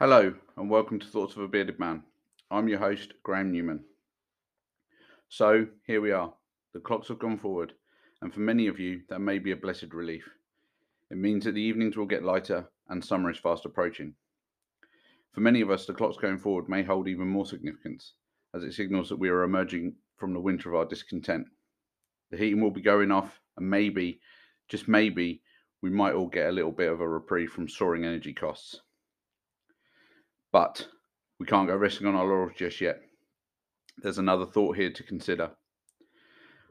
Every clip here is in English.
Hello, and welcome to Thoughts of a Bearded Man. I'm your host, Graham Newman. So, here we are. The clocks have gone forward, and for many of you, that may be a blessed relief. It means that the evenings will get lighter and summer is fast approaching. For many of us, the clocks going forward may hold even more significance, as it signals that we are emerging from the winter of our discontent. The heating will be going off, and maybe, just maybe, we might all get a little bit of a reprieve from soaring energy costs. But we can't go resting on our laurels just yet. There's another thought here to consider.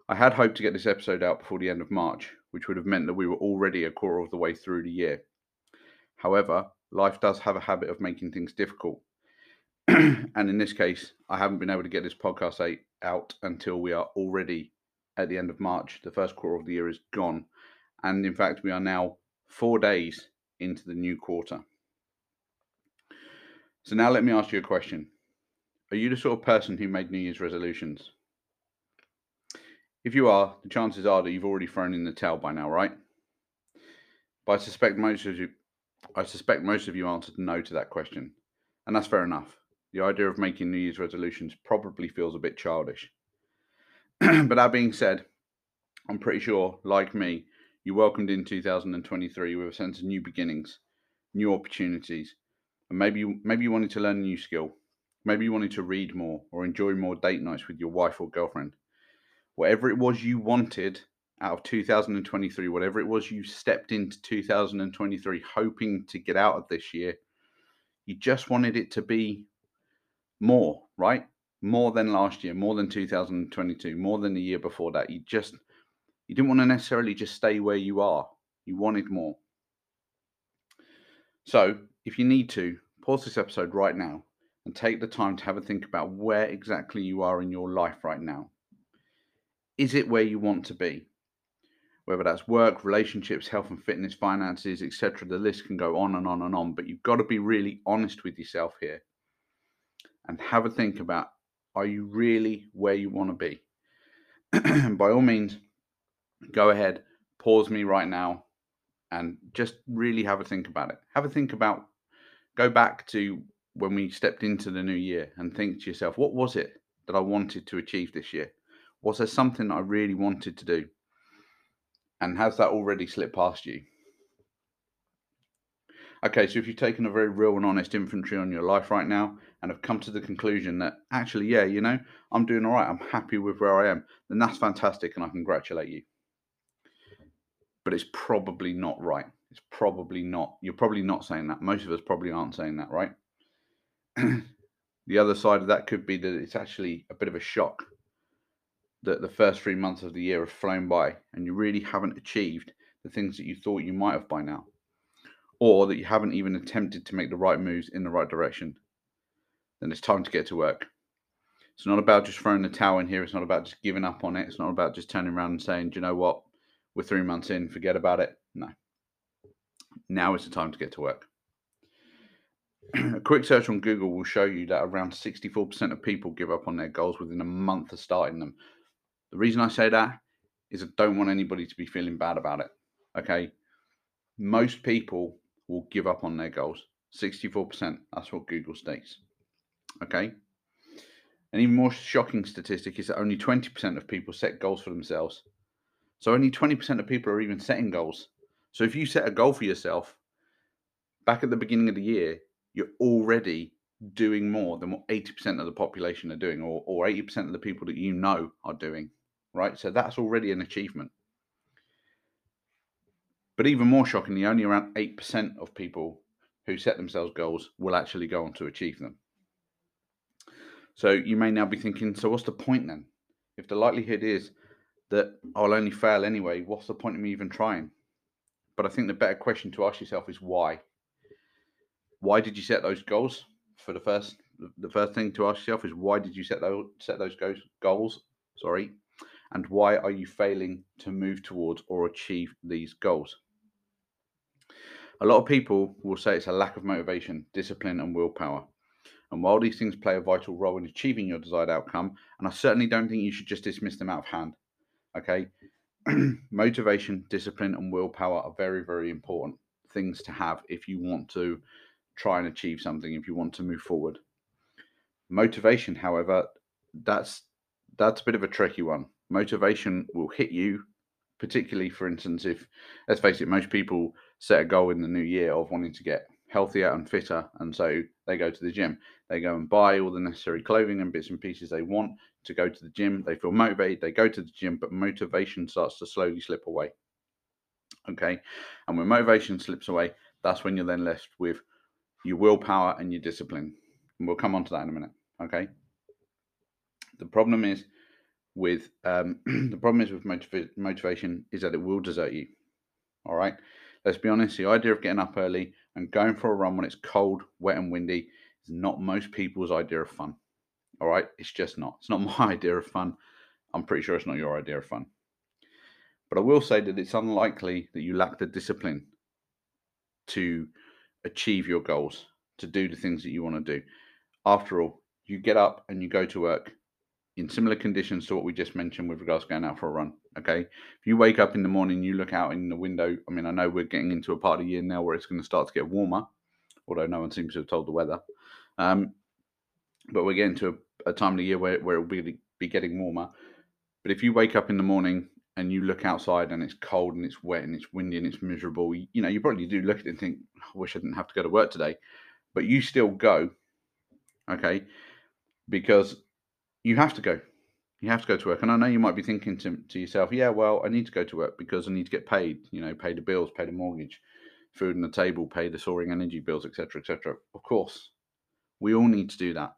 I had hoped to get this episode out before the end of March, which would have meant that we were already a quarter of the way through the year. However, life does have a habit of making things difficult. and in this case, I haven't been able to get this podcast out until we are already at the end of March. The first quarter of the year is gone. And in fact, we are now four days into the new quarter. So now let me ask you a question. Are you the sort of person who made New Year's resolutions? If you are, the chances are that you've already thrown in the towel by now, right? But I suspect most of you I suspect most of you answered no to that question. And that's fair enough. The idea of making New Year's resolutions probably feels a bit childish. but that being said, I'm pretty sure, like me, you welcomed in 2023 with a sense of new beginnings, new opportunities, and maybe you, maybe you wanted to learn a new skill. Maybe you wanted to read more or enjoy more date nights with your wife or girlfriend. Whatever it was you wanted out of 2023, whatever it was you stepped into 2023 hoping to get out of this year, you just wanted it to be more, right? More than last year, more than 2022, more than the year before that. You just you didn't want to necessarily just stay where you are. You wanted more. So, if you need to, pause this episode right now and take the time to have a think about where exactly you are in your life right now. Is it where you want to be? Whether that's work, relationships, health and fitness, finances, etc., the list can go on and on and on. But you've got to be really honest with yourself here and have a think about are you really where you want to be? By all means, go ahead, pause me right now, and just really have a think about it. Have a think about go back to when we stepped into the new year and think to yourself, what was it that I wanted to achieve this year? Was there something that I really wanted to do? And has that already slipped past you? Okay, so if you've taken a very real and honest inventory on your life right now and have come to the conclusion that actually, yeah, you know, I'm doing all right, I'm happy with where I am, then that's fantastic and I congratulate you. But it's probably not right. It's probably not. You're probably not saying that. Most of us probably aren't saying that, right? the other side of that could be that it's actually a bit of a shock that the first three months of the year have flown by and you really haven't achieved the things that you thought you might have by now, or that you haven't even attempted to make the right moves in the right direction. Then it's time to get to work. It's not about just throwing the towel in here. It's not about just giving up on it. It's not about just turning around and saying, Do you know what? We're three months in, forget about it. No. Now is the time to get to work. a quick search on Google will show you that around 64% of people give up on their goals within a month of starting them. The reason I say that is I don't want anybody to be feeling bad about it. Okay. Most people will give up on their goals. 64%. That's what Google states. Okay. An even more shocking statistic is that only 20% of people set goals for themselves. So only 20% of people are even setting goals. So if you set a goal for yourself back at the beginning of the year, you're already doing more than what 80% of the population are doing, or, or 80% of the people that you know are doing, right? So that's already an achievement. But even more shockingly, only around 8% of people who set themselves goals will actually go on to achieve them. So you may now be thinking, so what's the point then? If the likelihood is that I'll only fail anyway, what's the point of me even trying? But I think the better question to ask yourself is why? Why did you set those goals? For the first, the first thing to ask yourself is why did you set those set those goals? Goals, sorry, and why are you failing to move towards or achieve these goals? A lot of people will say it's a lack of motivation, discipline, and willpower. And while these things play a vital role in achieving your desired outcome, and I certainly don't think you should just dismiss them out of hand, okay, motivation, discipline, and willpower are very, very important things to have if you want to try and achieve something, if you want to move forward. Motivation, however, that's that's a bit of a tricky one. Motivation will hit you, particularly for instance, if let's face it, most people set a goal in the new year of wanting to get healthier and fitter, and so they go to the gym. They go and buy all the necessary clothing and bits and pieces they want to go to the gym. They feel motivated, they go to the gym, but motivation starts to slowly slip away. Okay. And when motivation slips away, that's when you're then left with your willpower and your discipline. And we'll come on to that in a minute. Okay. The problem is with um, the problem is with motiv- motivation is that it will desert you. All right. Let's be honest. The idea of getting up early and going for a run when it's cold, wet, and windy not most people's idea of fun. All right. It's just not. It's not my idea of fun. I'm pretty sure it's not your idea of fun. But I will say that it's unlikely that you lack the discipline to achieve your goals, to do the things that you want to do. After all, you get up and you go to work in similar conditions to what we just mentioned with regards to going out for a run. Okay. If you wake up in the morning, you look out in the window. I mean, I know we're getting into a part of the year now where it's going to start to get warmer, although no one seems to have told the weather. Um, but we're getting to a, a, time of the year where, where it will be, be getting warmer. But if you wake up in the morning and you look outside and it's cold and it's wet and it's windy and it's miserable, you, you know, you probably do look at it and think, I wish I didn't have to go to work today. But you still go, okay, because you have to go. You have to go to work. And I know you might be thinking to, to yourself, yeah, well, I need to go to work because I need to get paid, you know, pay the bills, pay the mortgage, food on the table, pay the soaring energy bills, etc., etc. Of course, we all need to do that.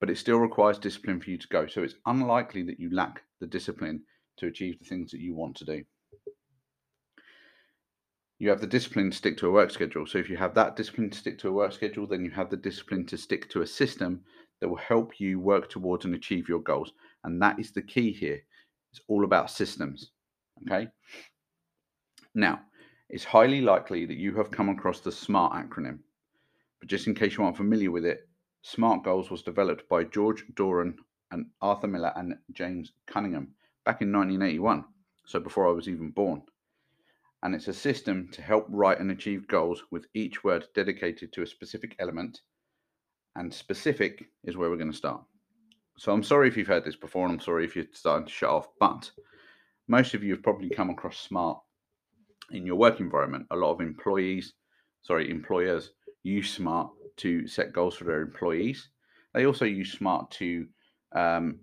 But it still requires discipline for you to go. So it's unlikely that you lack the discipline to achieve the things that you want to do. You have the discipline to stick to a work schedule. So if you have that discipline to stick to a work schedule, then you have the discipline to stick to a system that will help you work towards and achieve your goals. And that is the key here. It's all about systems. Okay. Now, it's highly likely that you have come across the SMART acronym. But just in case you aren't familiar with it, SMART Goals was developed by George Doran and Arthur Miller and James Cunningham back in 1981, so before I was even born. And it's a system to help write and achieve goals with each word dedicated to a specific element. And specific is where we're going to start. So I'm sorry if you've heard this before, and I'm sorry if you're starting to shut off, but most of you have probably come across SMART in your work environment. A lot of employees, sorry, employers use SMART to set goals for their employees. They also use SMART to um,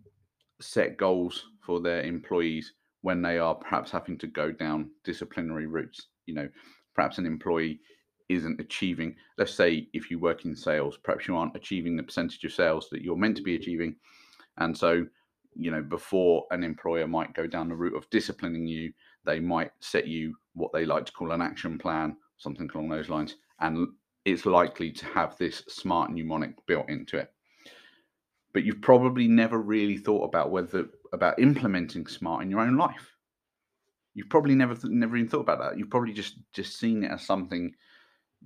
set goals for their employees when they are perhaps having to go down disciplinary routes. You know, perhaps an employee isn't achieving, let's say if you work in sales, perhaps you aren't achieving the percentage of sales that you're meant to be achieving. And so, you know, before an employer might go down the route of disciplining you, they might set you what they like to call an action plan, something along those lines. And it's likely to have this smart mnemonic built into it but you've probably never really thought about whether about implementing smart in your own life. You've probably never never even thought about that. You've probably just just seen it as something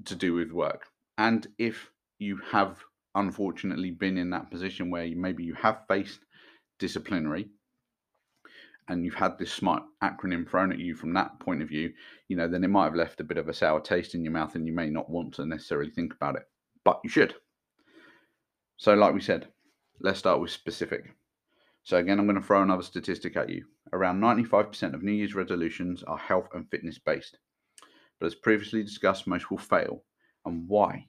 to do with work. And if you have unfortunately been in that position where you, maybe you have faced disciplinary and you've had this smart acronym thrown at you from that point of view, you know, then it might have left a bit of a sour taste in your mouth and you may not want to necessarily think about it, but you should. So, like we said, Let's start with specific. So, again, I'm going to throw another statistic at you. Around 95% of New Year's resolutions are health and fitness based. But as previously discussed, most will fail. And why?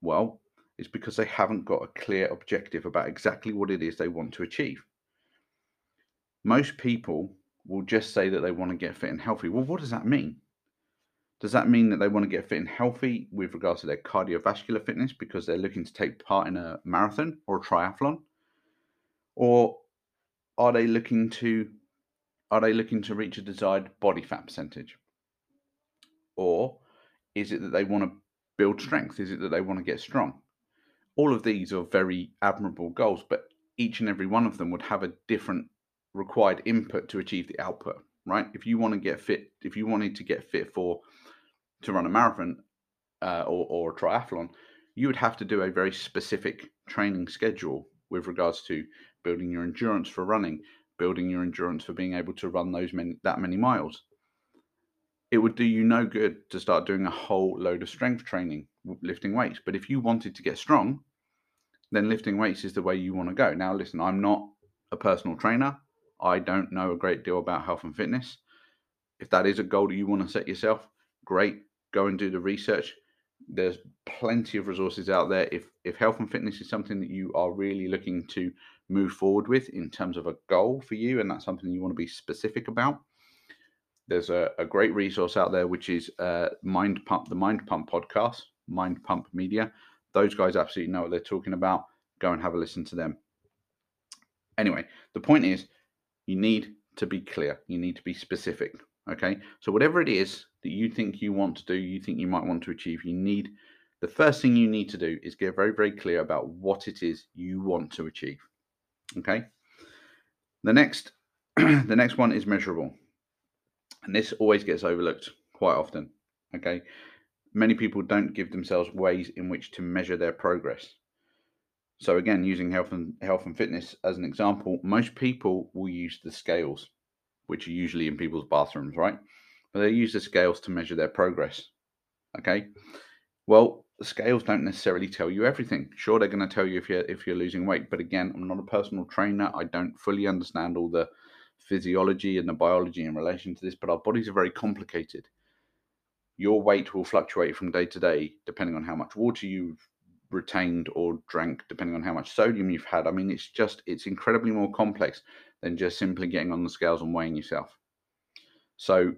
Well, it's because they haven't got a clear objective about exactly what it is they want to achieve. Most people will just say that they want to get fit and healthy. Well, what does that mean? Does that mean that they want to get fit and healthy with regards to their cardiovascular fitness because they're looking to take part in a marathon or a triathlon? Or are they looking to are they looking to reach a desired body fat percentage? Or is it that they want to build strength? Is it that they want to get strong? All of these are very admirable goals, but each and every one of them would have a different required input to achieve the output, right? If you want to get fit, if you wanted to get fit for to run a marathon uh, or, or a triathlon, you would have to do a very specific training schedule with regards to building your endurance for running, building your endurance for being able to run those many that many miles. it would do you no good to start doing a whole load of strength training, lifting weights. But if you wanted to get strong, then lifting weights is the way you want to go. Now, listen, I'm not a personal trainer. I don't know a great deal about health and fitness. If that is a goal that you want to set yourself, great. Go and do the research. There's plenty of resources out there. If if health and fitness is something that you are really looking to move forward with in terms of a goal for you, and that's something you want to be specific about, there's a, a great resource out there which is uh, Mind Pump, the Mind Pump podcast, Mind Pump Media. Those guys absolutely know what they're talking about. Go and have a listen to them. Anyway, the point is you need to be clear, you need to be specific. Okay, so whatever it is that you think you want to do, you think you might want to achieve, you need the first thing you need to do is get very, very clear about what it is you want to achieve. Okay, the next the next one is measurable, and this always gets overlooked quite often. Okay, many people don't give themselves ways in which to measure their progress. So again, using health and health and fitness as an example, most people will use the scales, which are usually in people's bathrooms, right? But they use the scales to measure their progress. Okay. Well, the scales don't necessarily tell you everything. Sure, they're going to tell you if you're if you're losing weight, but again, I'm not a personal trainer. I don't fully understand all the physiology and the biology in relation to this, but our bodies are very complicated. Your weight will fluctuate from day to day depending on how much water you've retained or drank, depending on how much sodium you've had. I mean, it's just, it's incredibly more complex than just simply getting on the scales and weighing yourself. So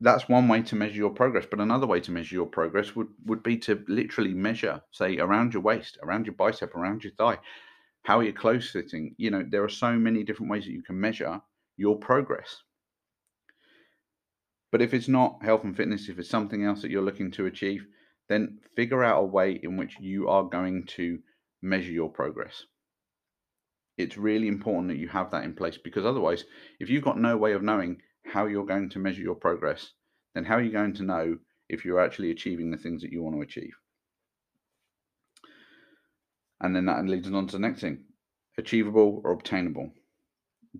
that's one way to measure your progress. But another way to measure your progress would, would be to literally measure, say, around your waist, around your bicep, around your thigh. How are your clothes fitting? You know, there are so many different ways that you can measure your progress. But if it's not health and fitness, if it's something else that you're looking to achieve, then figure out a way in which you are going to measure your progress. It's really important that you have that in place because otherwise, if you've got no way of knowing how you're going to measure your progress, then how are you going to know if you're actually achieving the things that you want to achieve? And then that leads on to the next thing achievable or obtainable.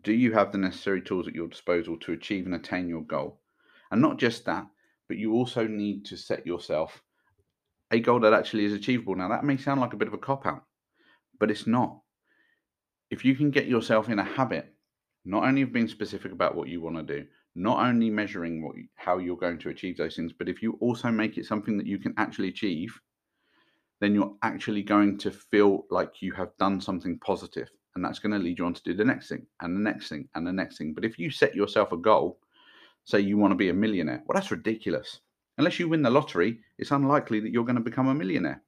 Do you have the necessary tools at your disposal to achieve and attain your goal? And not just that, but you also need to set yourself a goal that actually is achievable. Now, that may sound like a bit of a cop out, but it's not. If you can get yourself in a habit, not only of being specific about what you want to do, not only measuring what how you're going to achieve those things, but if you also make it something that you can actually achieve, then you're actually going to feel like you have done something positive, and that's going to lead you on to do the next thing and the next thing and the next thing. But if you set yourself a goal, say you want to be a millionaire, well, that's ridiculous. Unless you win the lottery, it's unlikely that you're going to become a millionaire.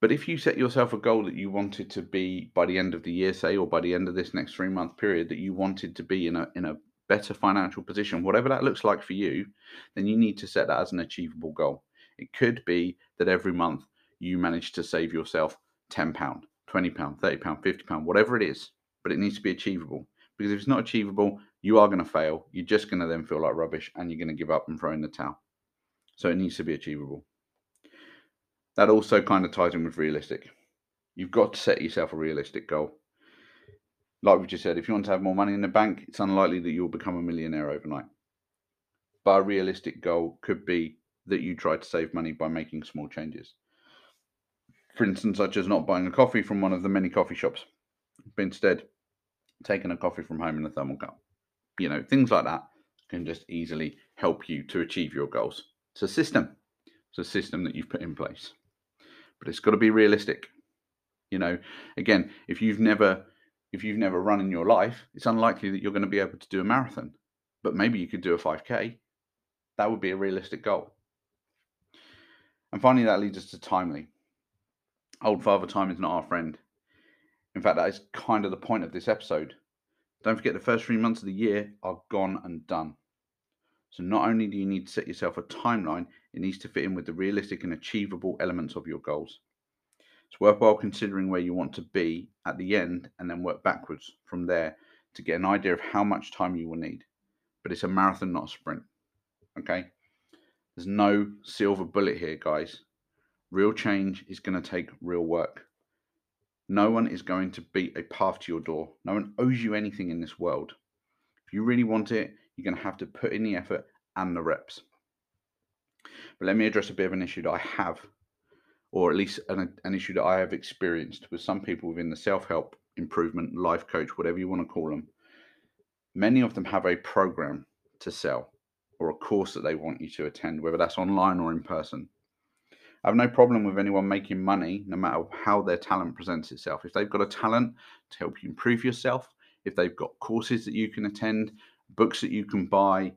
But if you set yourself a goal that you wanted to be by the end of the year, say, or by the end of this next three month period, that you wanted to be in a in a better financial position, whatever that looks like for you, then you need to set that as an achievable goal. It could be that every month you manage to save yourself £10, £20, £30, £50, whatever it is, but it needs to be achievable. Because if it's not achievable, you are going to fail. You're just going to then feel like rubbish and you're going to give up and throw in the towel. So it needs to be achievable. That also kind of ties in with realistic. You've got to set yourself a realistic goal. Like we just said, if you want to have more money in the bank, it's unlikely that you'll become a millionaire overnight. But a realistic goal could be that you try to save money by making small changes. For instance, such as not buying a coffee from one of the many coffee shops, but instead taking a coffee from home in a thermal cup you know, things like that can just easily help you to achieve your goals. It's a system. It's a system that you've put in place. But it's got to be realistic. You know, again, if you've never if you've never run in your life, it's unlikely that you're going to be able to do a marathon. But maybe you could do a 5k. That would be a realistic goal. And finally, that leads us to timely. Old Father Time is not our friend. In fact, that is kind of the point of this episode. Don't forget the first three months of the year are gone and done. So not only do you need to set yourself a timeline, it needs to fit in with the realistic and achievable elements of your goals. It's worthwhile considering where you want to be at the end and then work backwards from there to get an idea of how much time you will need. But it's a marathon, not a sprint. Okay? There's no silver bullet here, guys. Real change is going to take real work. No one is going to beat a path to your door. No one owes you anything in this world. If you really want it, You're going to have to put in the effort and the reps. But let me address a bit of an issue that I have, or at least an, an issue that I have experienced with some people within the self help, improvement, life coach, whatever you want to call them. Many of them have a program to sell or a course that they want you to attend, whether that's online or in person. I have no problem with anyone making money, no matter how their talent presents itself. If they've got a talent to help you improve yourself, if they've got courses that you can attend, books that you can buy,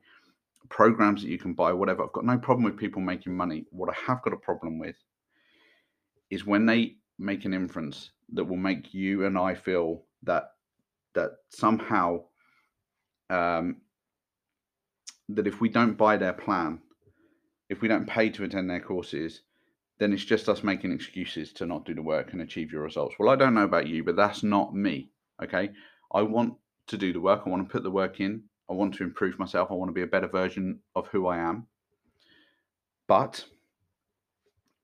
programs that you can buy, whatever, I've got no problem with people making money. What I have got a problem with is when they make an inference that will make you and I feel that that somehow um, that if we don't buy their plan, if we don't pay to attend their courses, then it's just us making excuses to not do the work and achieve your results. Well, I don't know about you, but that's not me. Okay. I want to do the work. I want to put the work in. I want to improve myself. I want to be a better version of who I am. But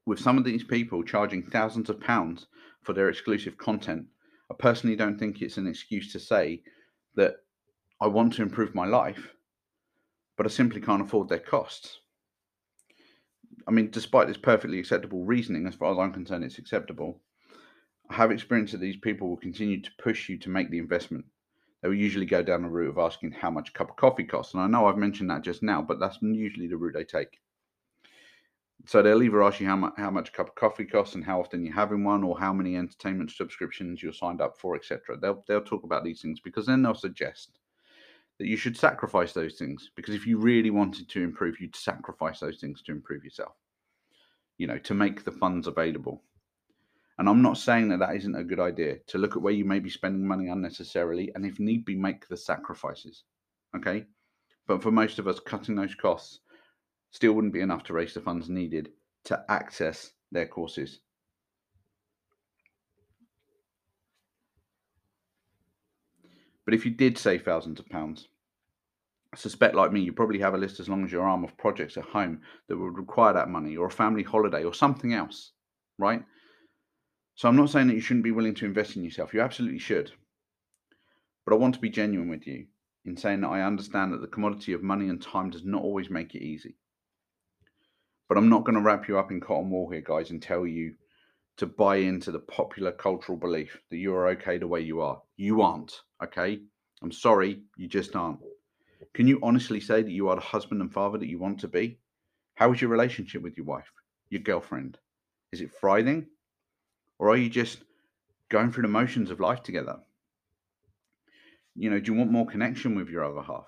with some of these people charging thousands of pounds for their exclusive content, I personally don't think it's an excuse to say that I want to improve my life, but I simply can't afford their costs. I mean, despite this perfectly acceptable reasoning, as far as I'm concerned, it's acceptable. I have experience that these people will continue to push you to make the investment. They will usually go down the route of asking how much a cup of coffee costs. And I know I've mentioned that just now, but that's usually the route they take. So they'll either ask you how much how much a cup of coffee costs and how often you're having one, or how many entertainment subscriptions you're signed up for, etc. They'll they'll talk about these things because then they'll suggest that you should sacrifice those things because if you really wanted to improve, you'd sacrifice those things to improve yourself. You know, to make the funds available. And I'm not saying that that isn't a good idea to look at where you may be spending money unnecessarily and if need be, make the sacrifices. Okay. But for most of us, cutting those costs still wouldn't be enough to raise the funds needed to access their courses. But if you did save thousands of pounds, Suspect, like me, you probably have a list as long as your arm of projects at home that would require that money, or a family holiday, or something else, right? So I'm not saying that you shouldn't be willing to invest in yourself. You absolutely should. But I want to be genuine with you in saying that I understand that the commodity of money and time does not always make it easy. But I'm not going to wrap you up in cotton wool here, guys, and tell you to buy into the popular cultural belief that you are okay the way you are. You aren't, okay? I'm sorry, you just aren't. Can you honestly say that you are the husband and father that you want to be? How is your relationship with your wife, your girlfriend? Is it thriving? Or are you just going through the motions of life together? You know, do you want more connection with your other half?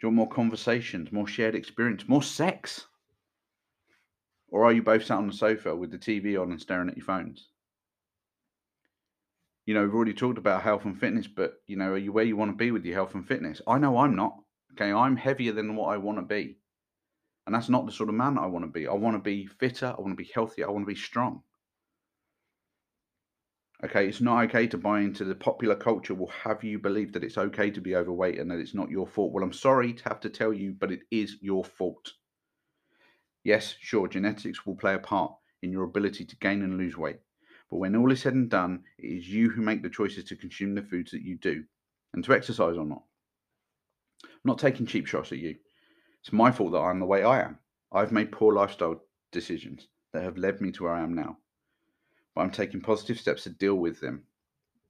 Do you want more conversations, more shared experience, more sex? Or are you both sat on the sofa with the TV on and staring at your phones? You know, we've already talked about health and fitness, but you know, are you where you want to be with your health and fitness? I know I'm not. Okay, I'm heavier than what I want to be. And that's not the sort of man that I want to be. I want to be fitter, I want to be healthier, I want to be strong. Okay, it's not okay to buy into the popular culture will have you believe that it's okay to be overweight and that it's not your fault. Well, I'm sorry to have to tell you, but it is your fault. Yes, sure, genetics will play a part in your ability to gain and lose weight. But when all is said and done, it is you who make the choices to consume the foods that you do and to exercise or not. I'm not taking cheap shots at you. It's my fault that I'm the way I am. I've made poor lifestyle decisions that have led me to where I am now. But I'm taking positive steps to deal with them,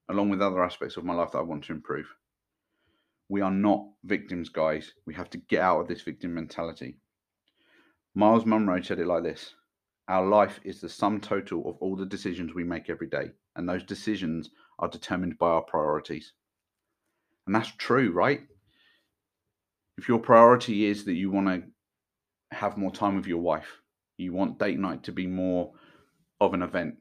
along with other aspects of my life that I want to improve. We are not victims, guys. We have to get out of this victim mentality. Myles Munroe said it like this Our life is the sum total of all the decisions we make every day, and those decisions are determined by our priorities. And that's true, right? If your priority is that you want to have more time with your wife, you want date night to be more of an event,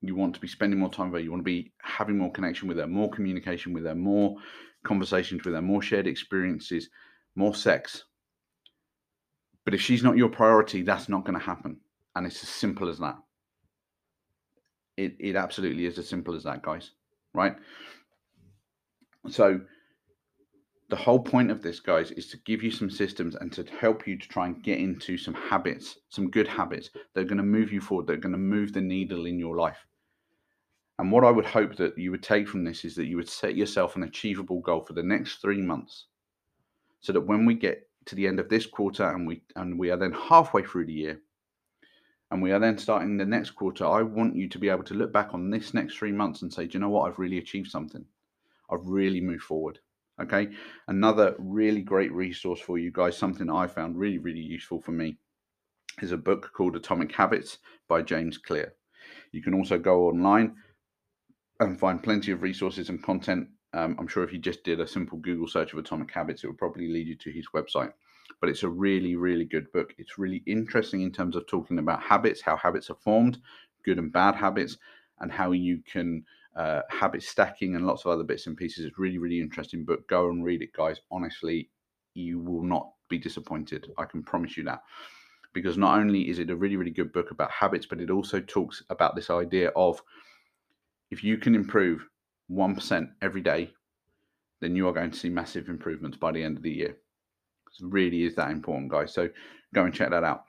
you want to be spending more time with her, you want to be having more connection with her, more communication with her, more conversations with her, more shared experiences, more sex, but if she's not your priority, that's not going to happen. And it's as simple as that. It, it absolutely is as simple as that, guys. Right? So, the whole point of this, guys, is to give you some systems and to help you to try and get into some habits, some good habits that are going to move you forward, that are going to move the needle in your life. And what I would hope that you would take from this is that you would set yourself an achievable goal for the next three months so that when we get to the end of this quarter and we and we are then halfway through the year and we are then starting the next quarter, I want you to be able to look back on this next three months and say, do you know what? I've really achieved something. I've really moved forward. Okay. Another really great resource for you guys, something I found really, really useful for me, is a book called Atomic Habits by James Clear. You can also go online and find plenty of resources and content. Um, I'm sure if you just did a simple Google search of Atomic Habits, it would probably lead you to his website. But it's a really, really good book. It's really interesting in terms of talking about habits, how habits are formed, good and bad habits, and how you can uh, habit stacking and lots of other bits and pieces. It's really, really interesting book. Go and read it, guys. Honestly, you will not be disappointed. I can promise you that. Because not only is it a really, really good book about habits, but it also talks about this idea of if you can improve 1% every day, then you are going to see massive improvements by the end of the year. Really is that important, guys. So go and check that out.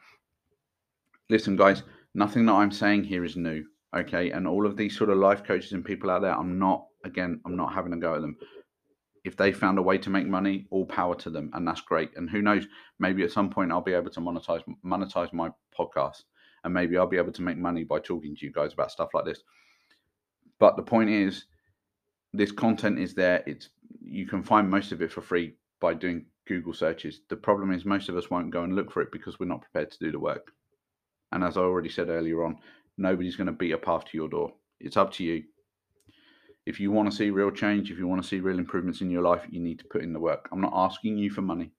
Listen, guys, nothing that I'm saying here is new. Okay. And all of these sort of life coaches and people out there, I'm not, again, I'm not having a go at them. If they found a way to make money, all power to them. And that's great. And who knows, maybe at some point I'll be able to monetize monetize my podcast. And maybe I'll be able to make money by talking to you guys about stuff like this. But the point is, this content is there. It's you can find most of it for free by doing Google searches. The problem is most of us won't go and look for it because we're not prepared to do the work. And as I already said earlier on, nobody's going to beat a path to your door. It's up to you. If you want to see real change, if you want to see real improvements in your life, you need to put in the work. I'm not asking you for money.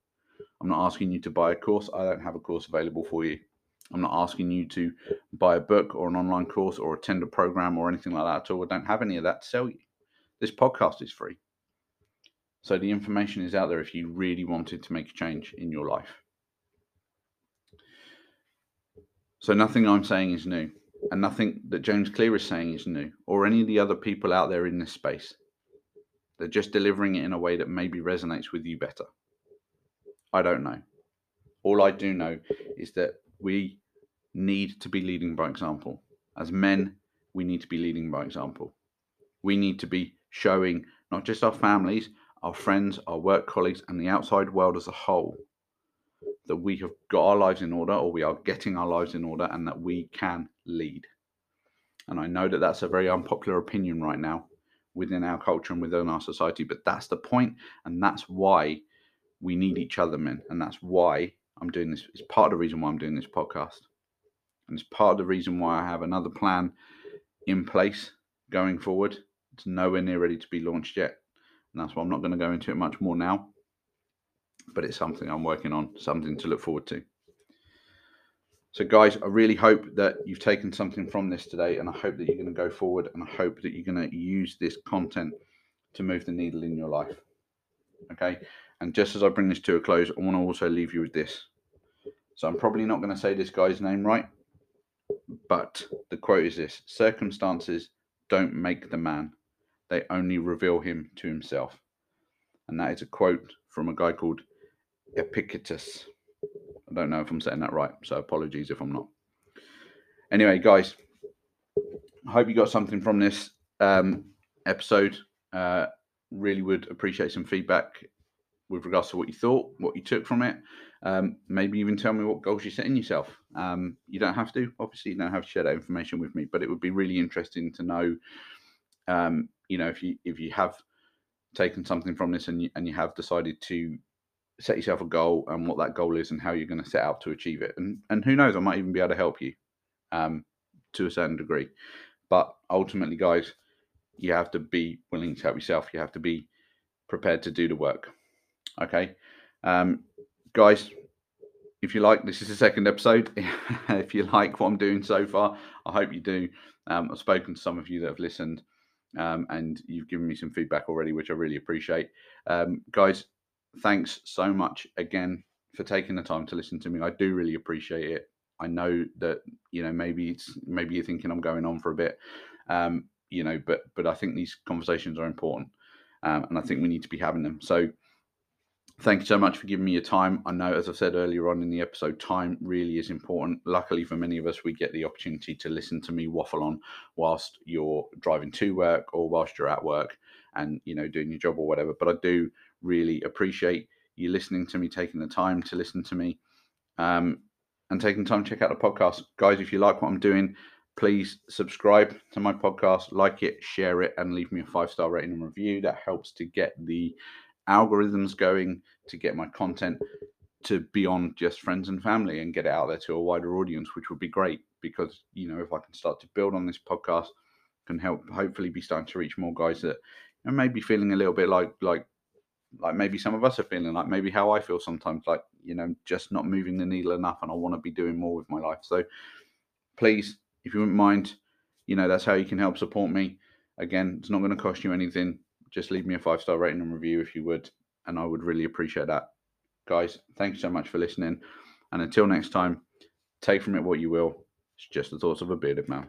I'm not asking you to buy a course. I don't have a course available for you. I'm not asking you to buy a book or an online course or attend a program or anything like that at all. I don't have any of that to sell you. This podcast is free. So the information is out there if you really wanted to make a change in your life. So nothing I'm saying is new, and nothing that James Clear is saying is new, or any of the other people out there in this space. They're just delivering it in a way that maybe resonates with you better. I don't know. All I do know is that we need to be leading by example. As men, we need to be leading by example. We need to be showing not just our families, our friends, our work colleagues, and the outside world as a whole that we have got our lives in order or we are getting our lives in order and that we can lead. And I know that that's a very unpopular opinion right now within our culture and within our society, but that's the point, and that's why we need each other, men, and that's why I'm doing this. It's part of the reason why I'm doing this podcast, and it's part of the reason why I have another plan in place going forward. It's nowhere near ready to be launched yet, and that's why I'm not going to go into it much more now. But it's something I'm working on, something to look forward to. So, guys, I really hope that you've taken something from this today, and I hope that you're going to go forward, and I hope that you're going to use this content to move the needle in your life. Okay. And just as I bring this to a close, I want to also leave you with this. So, I'm probably not going to say this guy's name right, but the quote is this Circumstances don't make the man, they only reveal him to himself. And that is a quote from a guy called Epictetus. I don't know if I'm saying that right, so apologies if I'm not. Anyway, guys, I hope you got something from this um, episode. Uh, really would appreciate some feedback with regards to what you thought, what you took from it. Um, maybe even tell me what goals you're setting yourself. Um, you don't have to, obviously, you don't have to share that information with me, but it would be really interesting to know. Um, you know, if you if you have taken something from this and you, and you have decided to set yourself a goal and what that goal is and how you're going to set out to achieve it, and and who knows, I might even be able to help you um, to a certain degree. But ultimately, guys, you have to be willing to help yourself. You have to be prepared to do the work. Okay, um, guys, if you like, this is the second episode. if you like what I'm doing so far, I hope you do. Um, I've spoken to some of you that have listened, um, and you've given me some feedback already, which I really appreciate. Um, guys, thanks so much again for taking the time to listen to me. I do really appreciate it. I know that you know maybe it's maybe you're thinking I'm going on for a bit, um, you know, but but I think these conversations are important, um, and I think we need to be having them. So Thank you so much for giving me your time. I know, as I said earlier on in the episode, time really is important. Luckily for many of us, we get the opportunity to listen to me waffle on whilst you're driving to work or whilst you're at work and, you know, doing your job or whatever. But I do really appreciate you listening to me, taking the time to listen to me, um, and taking time to check out the podcast. Guys, if you like what I'm doing, please subscribe to my podcast, like it, share it, and leave me a five star rating and review. That helps to get the algorithms going, to get my content to beyond just friends and family and get it out there to a wider audience, which would be great because, you know, if I can start to build on this podcast, can help hopefully be starting to reach more guys that you know, may be feeling a little bit like like like maybe some of us are feeling like maybe how I feel sometimes, like, you know, just not moving the needle enough and I want to be doing more with my life. So please, if you wouldn't mind, you know, that's how you can help support me. Again, it's not going to cost you anything. Just leave me a five star rating and review if you would. And I would really appreciate that. Guys, thanks so much for listening. And until next time, take from it what you will. It's just the thoughts of a bearded man.